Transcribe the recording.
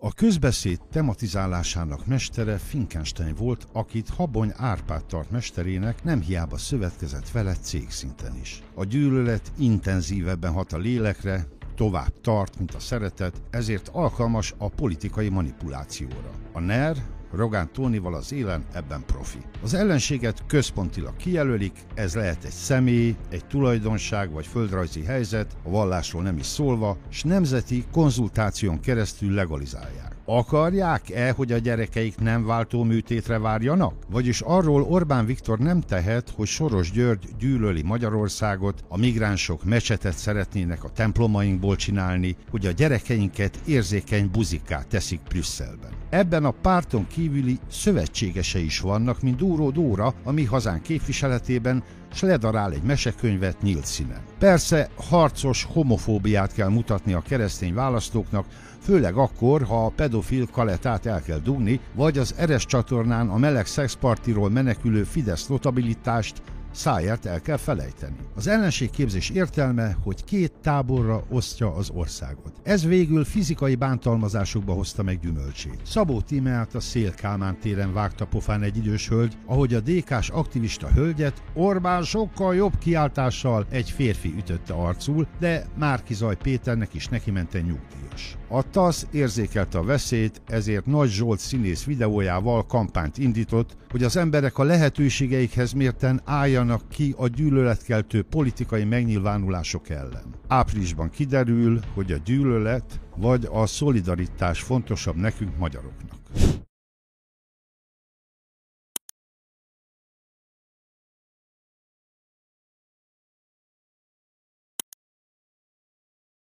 A közbeszéd tematizálásának mestere Finkenstein volt, akit Habony Árpád tart mesterének, nem hiába szövetkezett vele cégszinten is. A gyűlölet intenzívebben hat a lélekre, tovább tart, mint a szeretet, ezért alkalmas a politikai manipulációra. A NER Rogán Tónival az élen ebben profi. Az ellenséget központilag kijelölik, ez lehet egy személy, egy tulajdonság vagy földrajzi helyzet, a vallásról nem is szólva, s nemzeti konzultáción keresztül legalizálják. Akarják-e, hogy a gyerekeik nem váltó műtétre várjanak? Vagyis arról Orbán Viktor nem tehet, hogy Soros György gyűlöli Magyarországot, a migránsok mecsetet szeretnének a templomainkból csinálni, hogy a gyerekeinket érzékeny buzikát teszik Brüsszelben. Ebben a párton kívüli szövetségesei is vannak, mint Dúró Dóra, a mi hazánk képviseletében, s ledarál egy mesekönyvet nyílt színen. Persze harcos homofóbiát kell mutatni a keresztény választóknak, főleg akkor, ha a pedofil kaletát el kell dugni, vagy az eres csatornán a meleg szexpartiról menekülő Fidesz notabilitást száját el kell felejteni. Az ellenségképzés értelme, hogy két táborra osztja az országot. Ez végül fizikai bántalmazásokba hozta meg gyümölcsét. Szabó Tímeát a Szél Kálmán téren vágta pofán egy idős hölgy, ahogy a DK-s aktivista hölgyet Orbán sokkal jobb kiáltással egy férfi ütötte arcul, de Márkizaj Péternek is neki ment egy nyugdíjas. A TASZ érzékelte a veszélyt, ezért Nagy Zsolt színész videójával kampányt indított, hogy az emberek a lehetőségeikhez mérten álljanak ki a gyűlöletkeltő politikai megnyilvánulások ellen. Áprilisban kiderül, hogy a gyűlölet vagy a szolidaritás fontosabb nekünk magyaroknak.